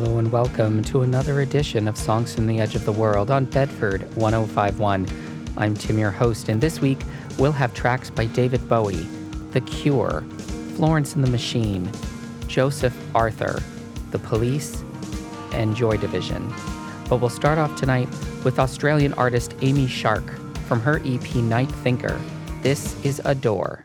Hello and welcome to another edition of Songs from the Edge of the World on Bedford 1051. I'm Tim, your host, and this week we'll have tracks by David Bowie, The Cure, Florence and the Machine, Joseph Arthur, The Police, and Joy Division. But we'll start off tonight with Australian artist Amy Shark from her EP Night Thinker. This is Adore.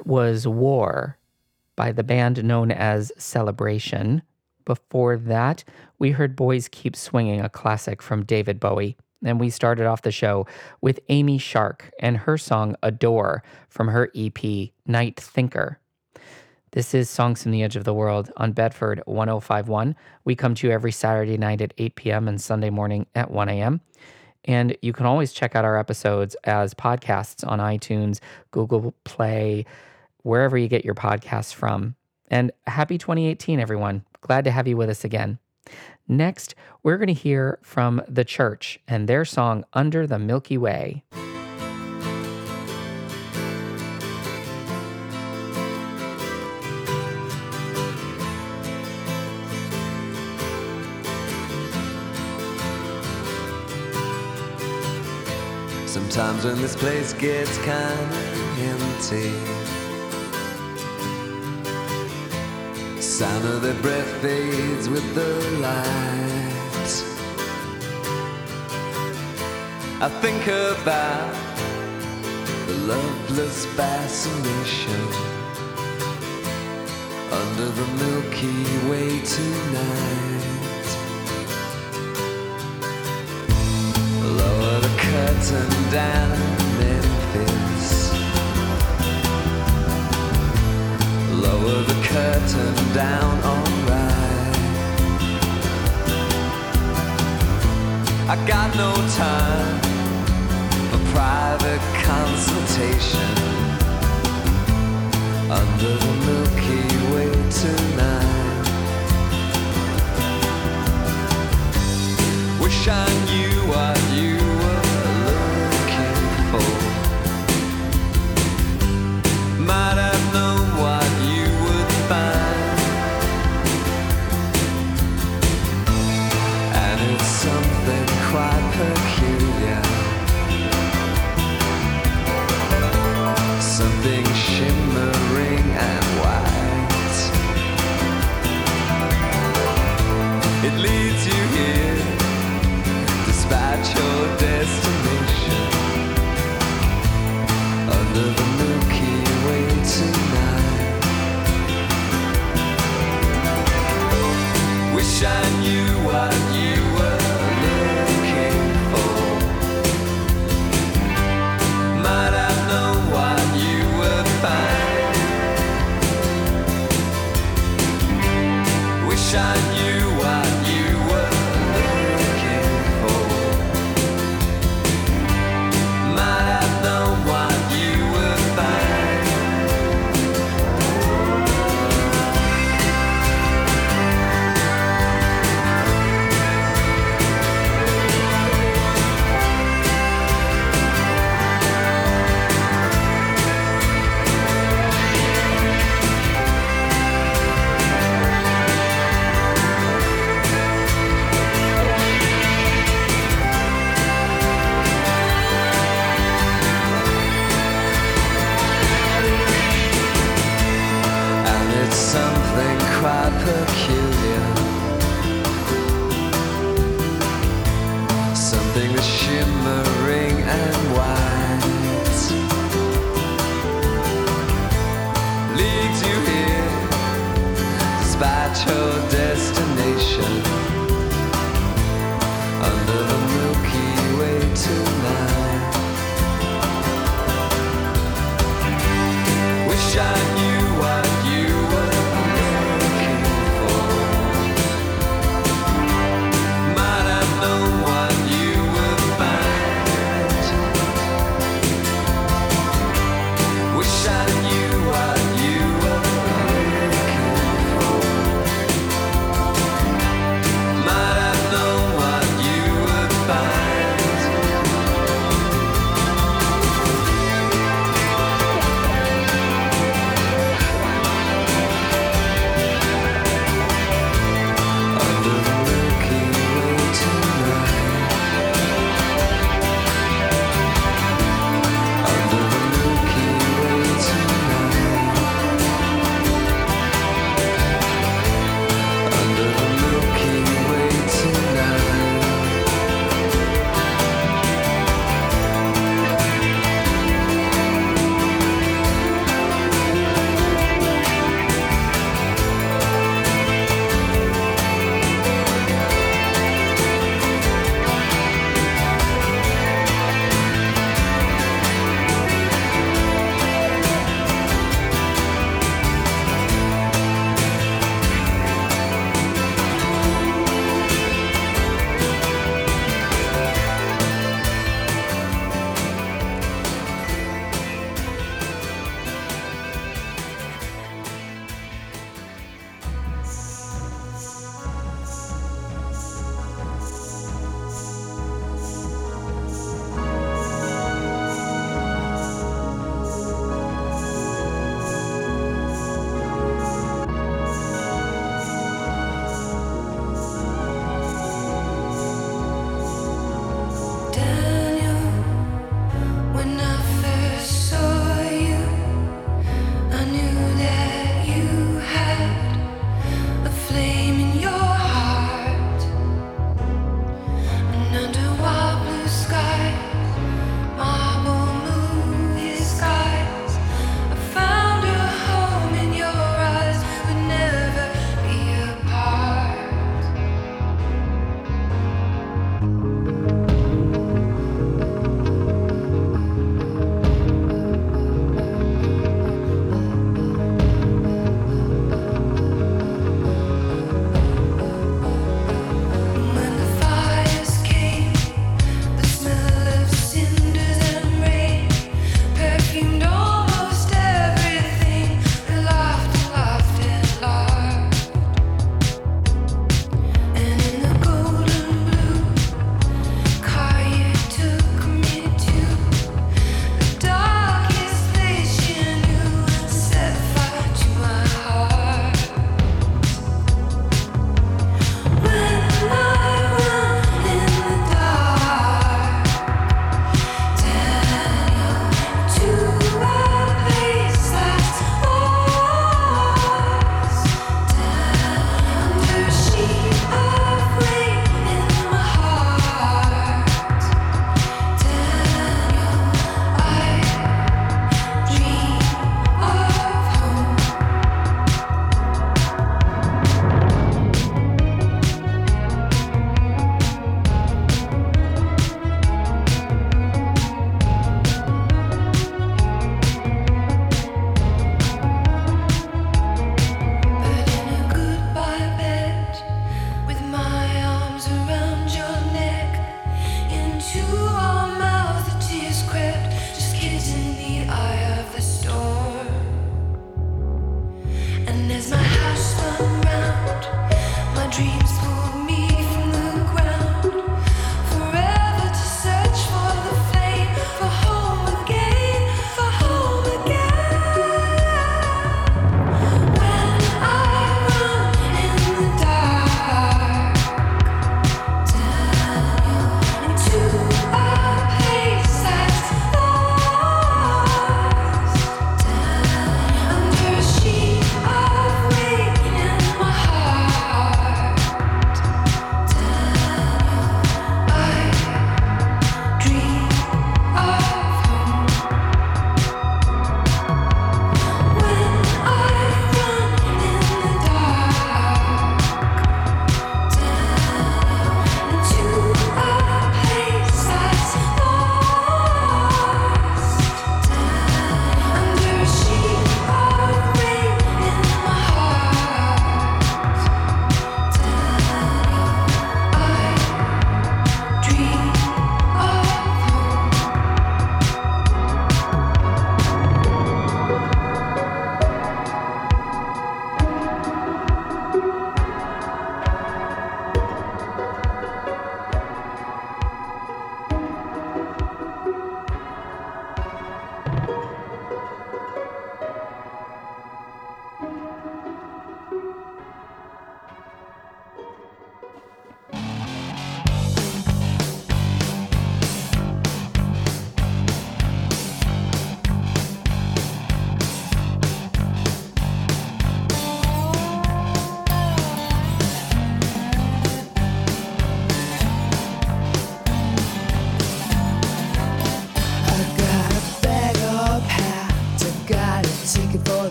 That was War by the band known as Celebration. Before that, we heard Boys Keep Swinging, a classic from David Bowie. And we started off the show with Amy Shark and her song Adore from her EP Night Thinker. This is Songs from the Edge of the World on Bedford 1051. We come to you every Saturday night at 8 p.m. and Sunday morning at 1 a.m. And you can always check out our episodes as podcasts on iTunes, Google Play, wherever you get your podcasts from. And happy 2018, everyone. Glad to have you with us again. Next, we're going to hear from The Church and their song Under the Milky Way. Sometimes when this place gets kinda empty sound of their breath fades with the light. I think about the loveless fascination under the Milky Way tonight. Lower the curtain down, curtain down, alright. I got no time for private consultation under the Milky Way tonight. Wish I knew what you Wish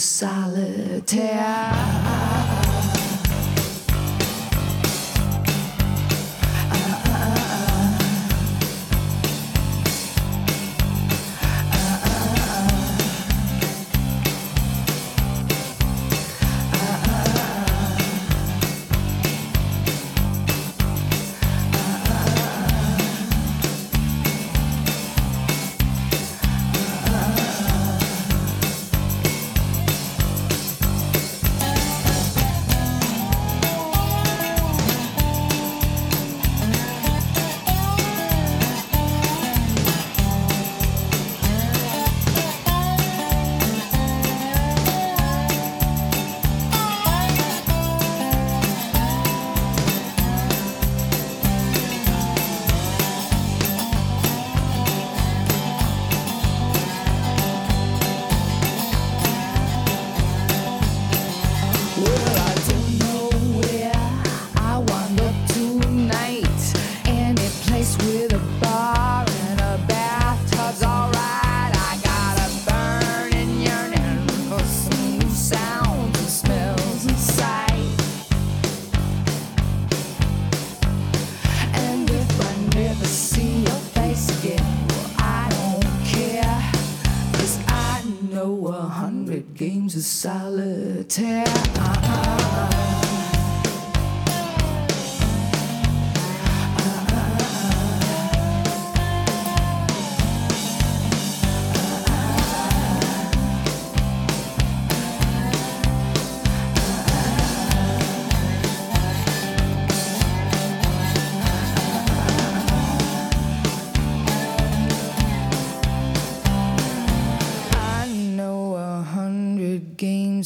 solitaire.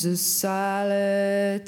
Of solitaire.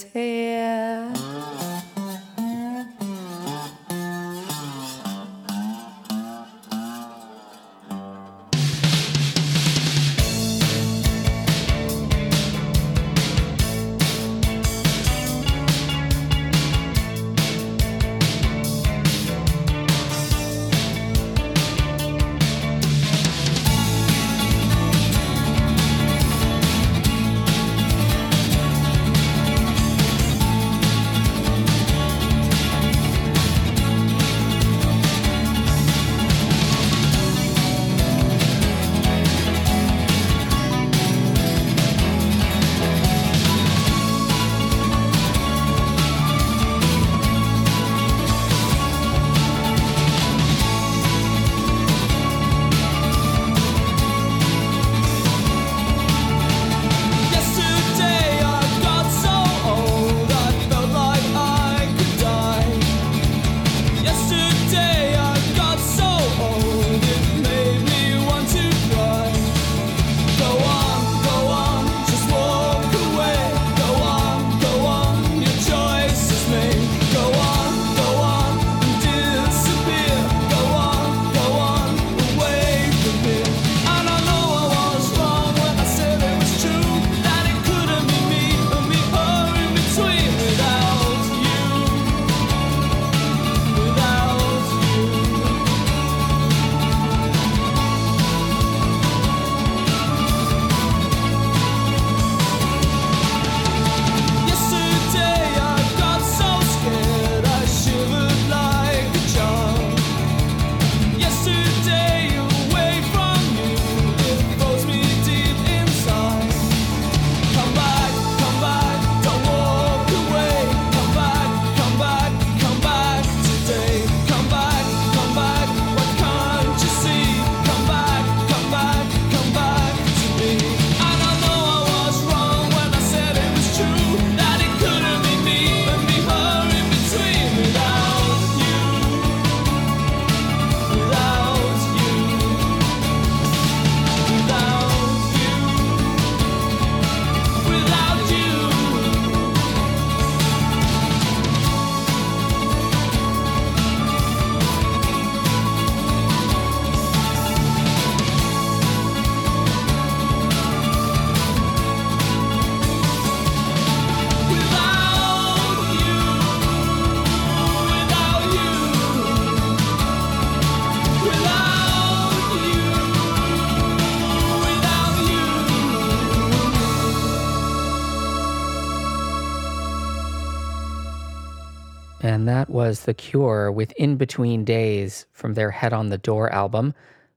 Was The Cure with In Between Days from their Head on the Door album.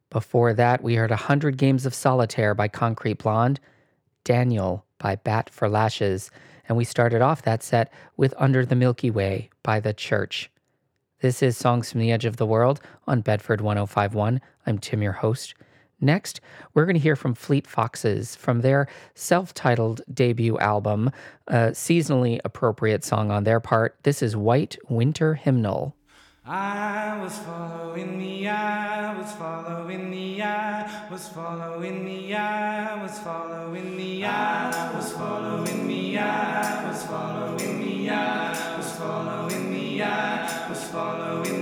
Before that, we heard 100 Games of Solitaire by Concrete Blonde, Daniel by Bat for Lashes, and we started off that set with Under the Milky Way by The Church. This is Songs from the Edge of the World on Bedford 1051. I'm Tim, your host. Next, we're going to hear from Fleet Foxes from their self titled debut album, a seasonally appropriate song on their part. This is White Winter Hymnal. I was following the eye, was following the eye, was following the eye, was following the eye, was following the eye, was following the eye, was following the eye, was following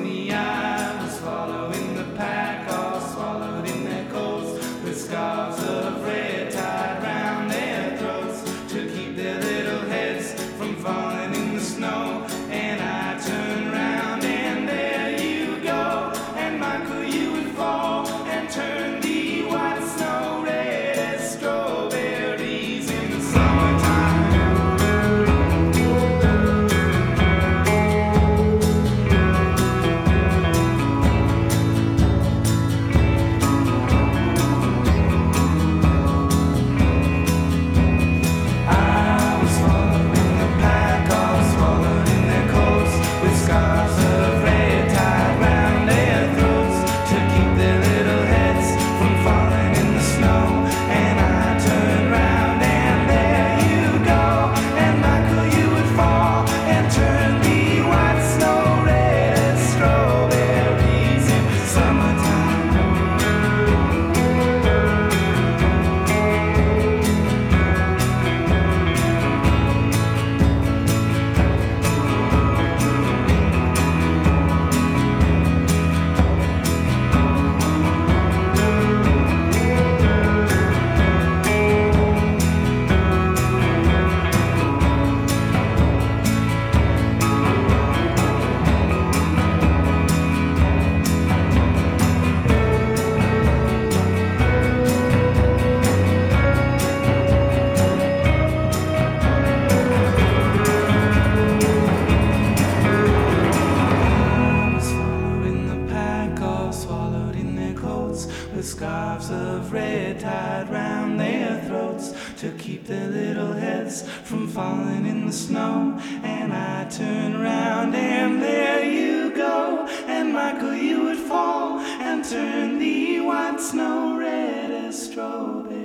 the snow. And I turn round, and there you go, and Michael, you would fall and turn the white snow red as strawberries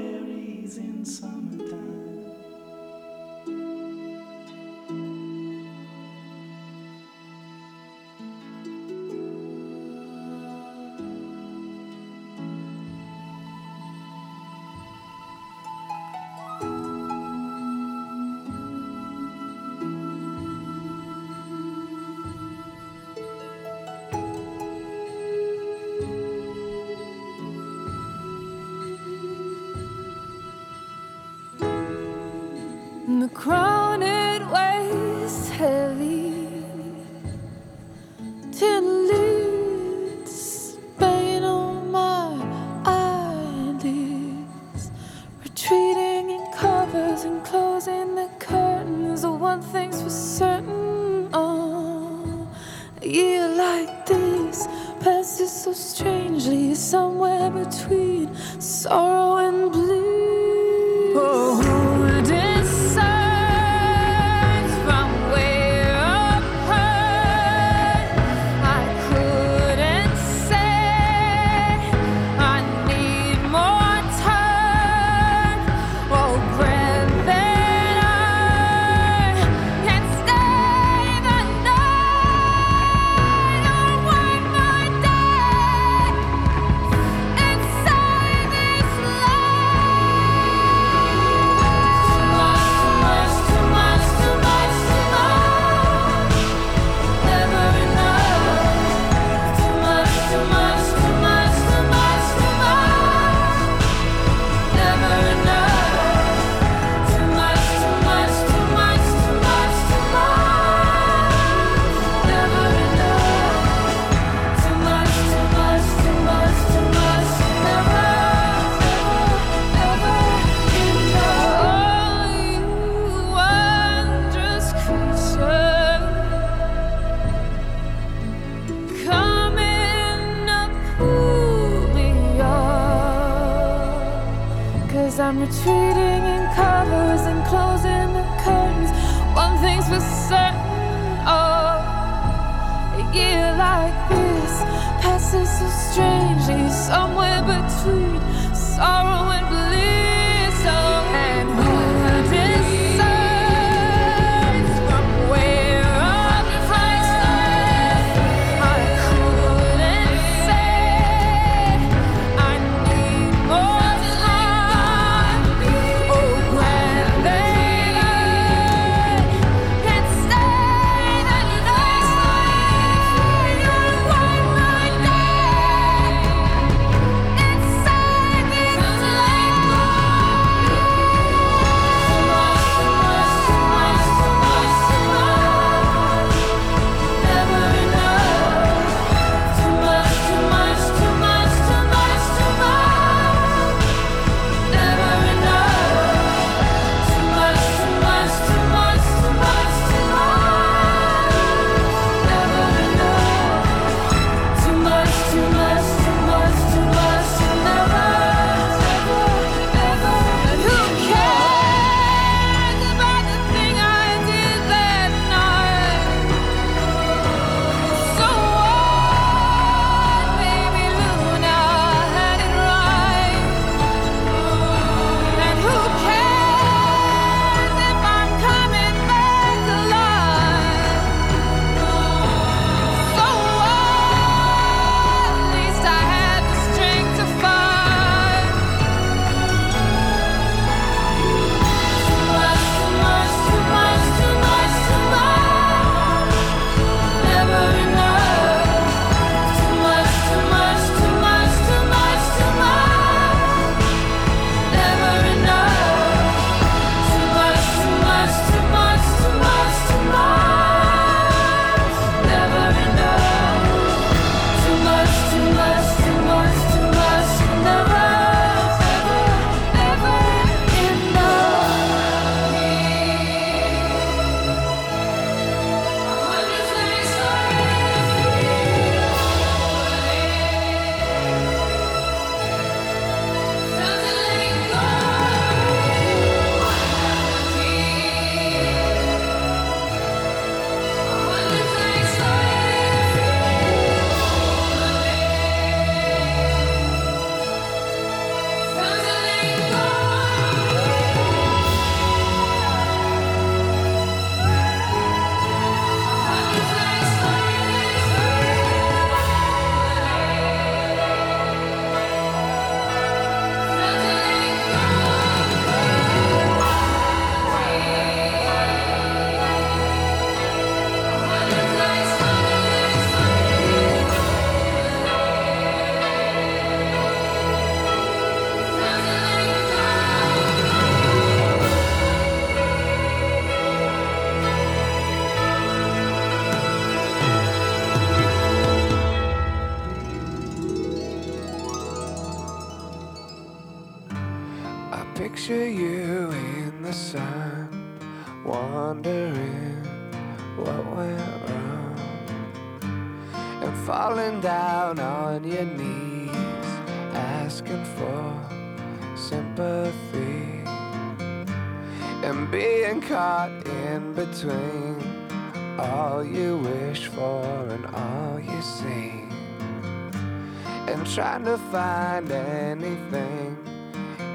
trying to find anything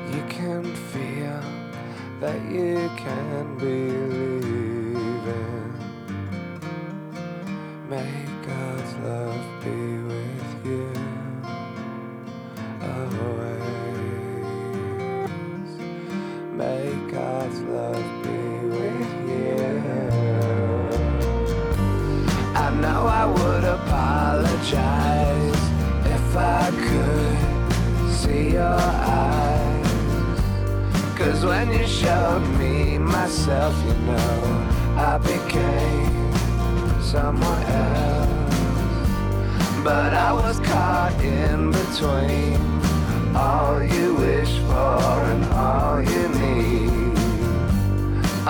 you can feel that you can believe.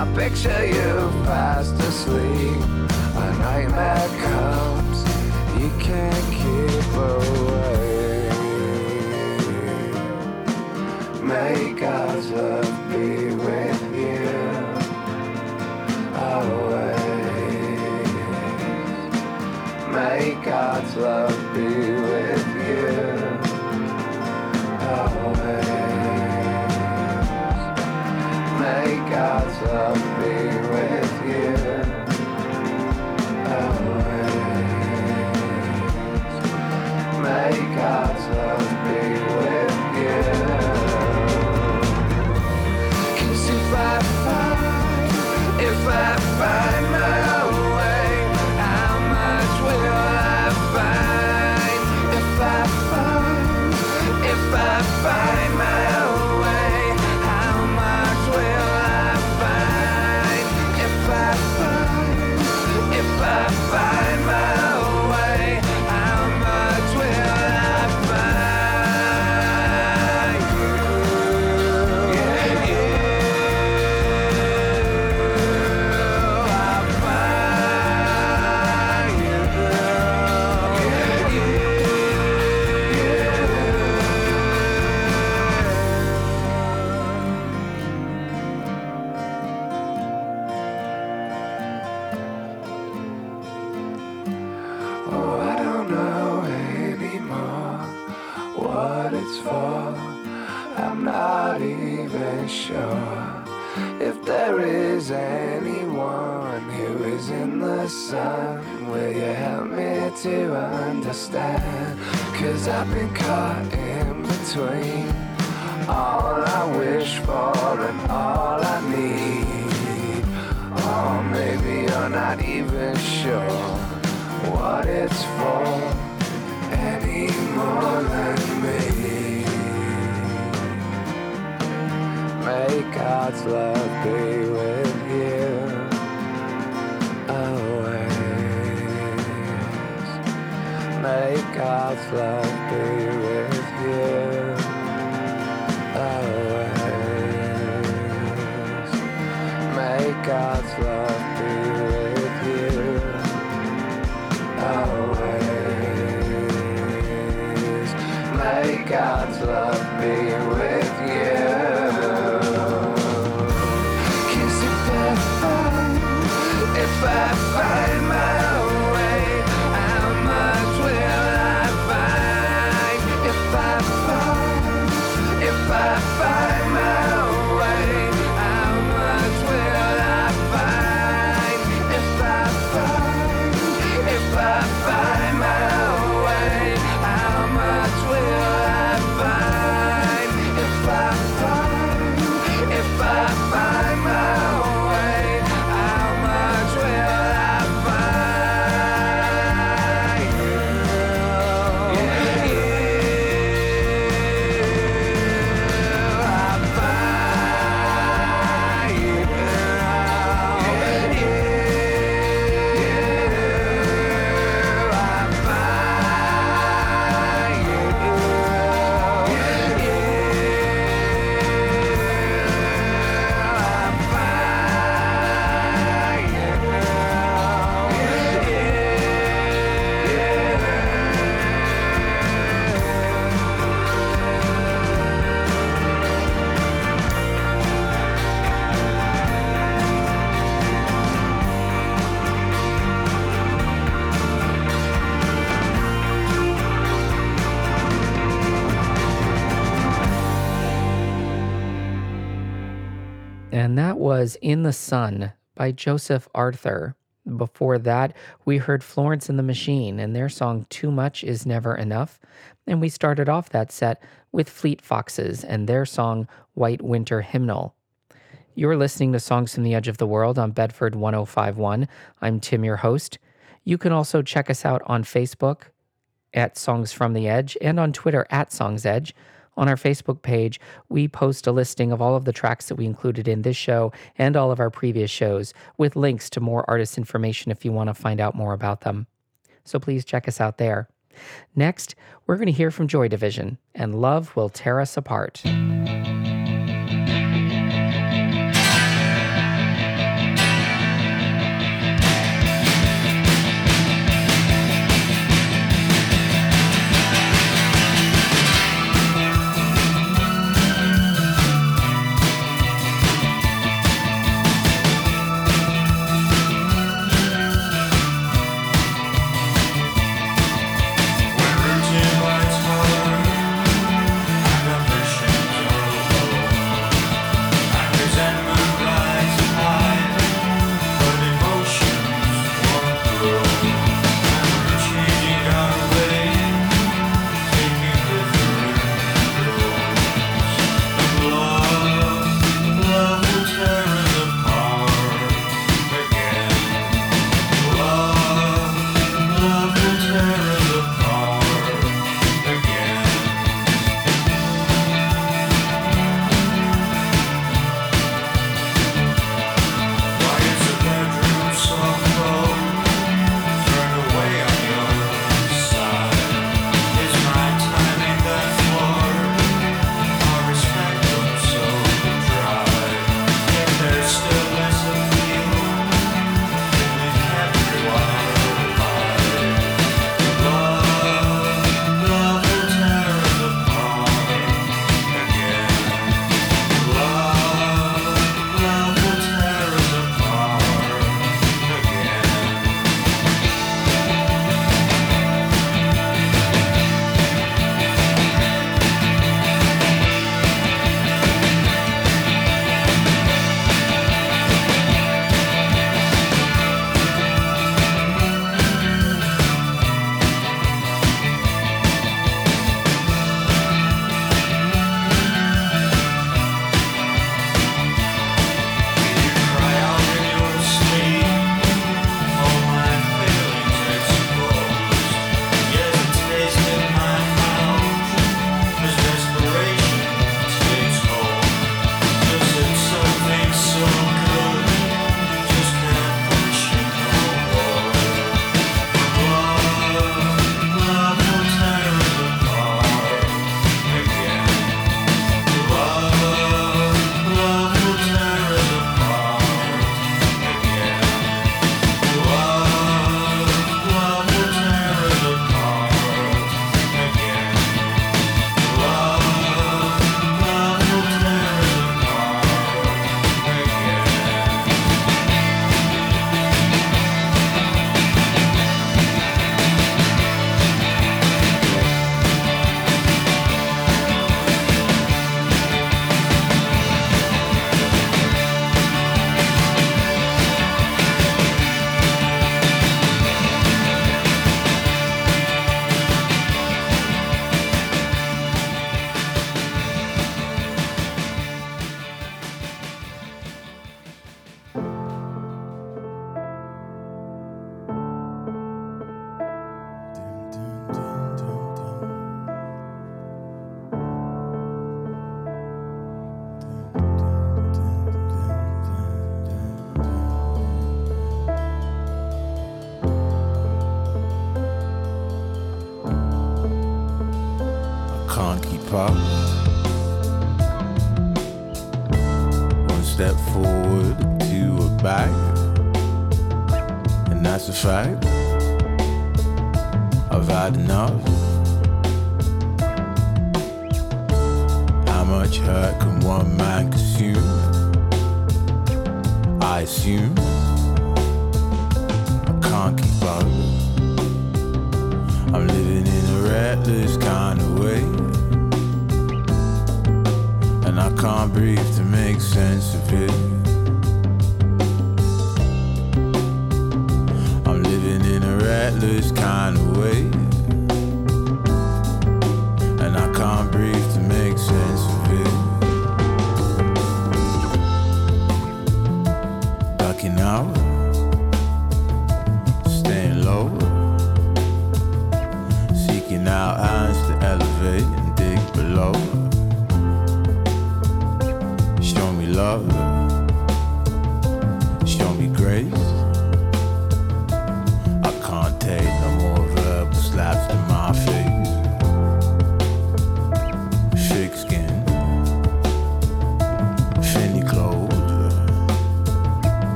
I picture you fast asleep. A nightmare comes, you can't keep away. May God's love be with you always. May God's love be May um, to understand? Cause I've been caught in between all I wish for and all I need. Or maybe you're not even sure what it's for any more than me. May God's love be with May God's love be with you always. May God's love was In the Sun by Joseph Arthur. Before that, we heard Florence and the Machine and their song Too Much Is Never Enough. And we started off that set with Fleet Foxes and their song White Winter Hymnal. You're listening to Songs from the Edge of the World on Bedford 1051. I'm Tim, your host. You can also check us out on Facebook at Songs from the Edge and on Twitter at Songs Edge. On our Facebook page, we post a listing of all of the tracks that we included in this show and all of our previous shows with links to more artist information if you want to find out more about them. So please check us out there. Next, we're going to hear from Joy Division and Love Will Tear Us Apart.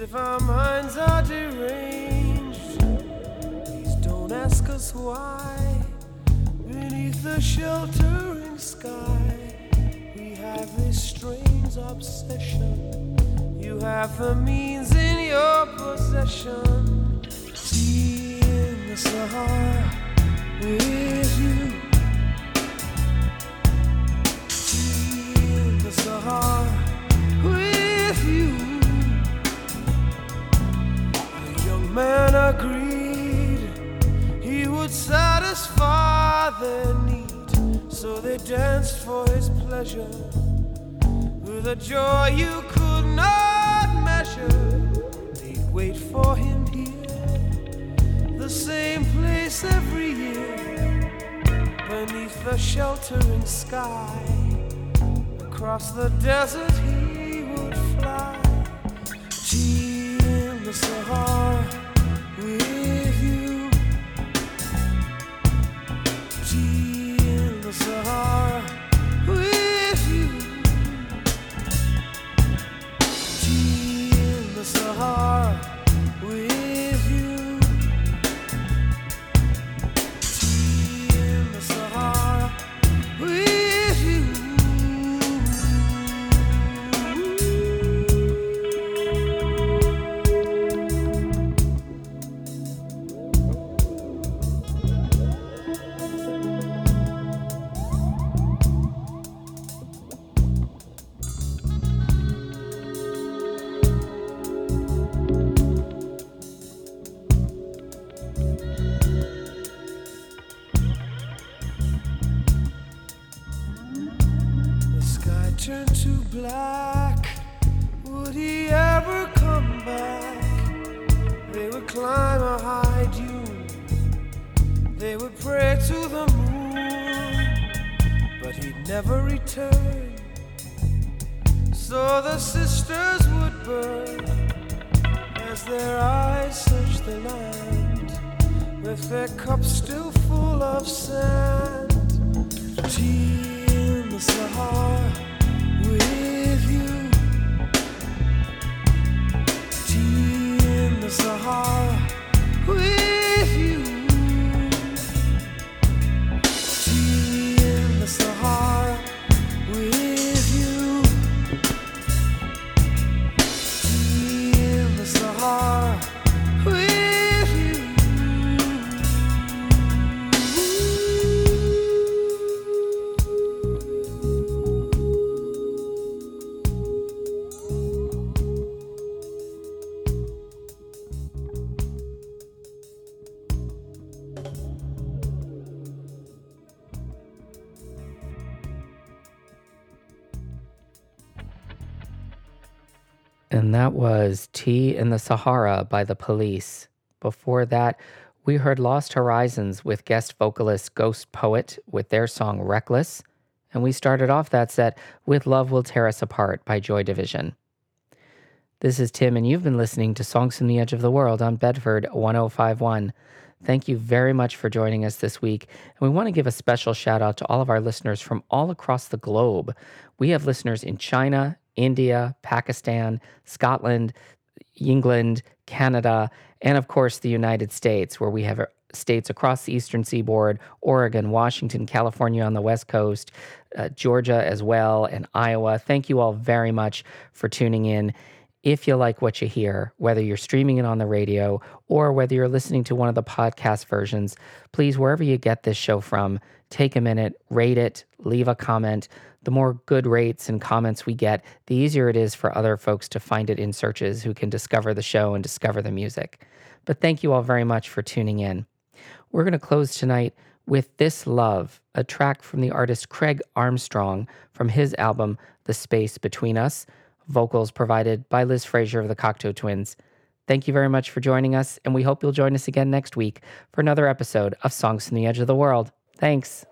If our minds are deranged. Please don't ask us why. Beneath the sheltering sky, we have this strange obsession. You have the means in your possession. See in the star with you. So they danced for his pleasure with a joy you could not measure. They'd wait for him here, the same place every year, beneath the sheltering sky. Across the desert he would fly, tea in the Sahara with was Tea in the Sahara by the police. Before that, we heard Lost Horizons with guest vocalist Ghost Poet with their song Reckless. And we started off that set with Love Will Tear Us Apart by Joy Division. This is Tim, and you've been listening to Songs from the Edge of the World on Bedford 1051. Thank you very much for joining us this week. And we want to give a special shout out to all of our listeners from all across the globe. We have listeners in China, India, Pakistan, Scotland, England, Canada, and of course the United States, where we have uh, states across the eastern seaboard Oregon, Washington, California on the West Coast, uh, Georgia as well, and Iowa. Thank you all very much for tuning in. If you like what you hear, whether you're streaming it on the radio or whether you're listening to one of the podcast versions, please, wherever you get this show from, take a minute, rate it, leave a comment. The more good rates and comments we get, the easier it is for other folks to find it in searches who can discover the show and discover the music. But thank you all very much for tuning in. We're going to close tonight with This Love, a track from the artist Craig Armstrong from his album The Space Between Us, vocals provided by Liz Fraser of the Cocteau Twins. Thank you very much for joining us, and we hope you'll join us again next week for another episode of Songs from the Edge of the World. Thanks.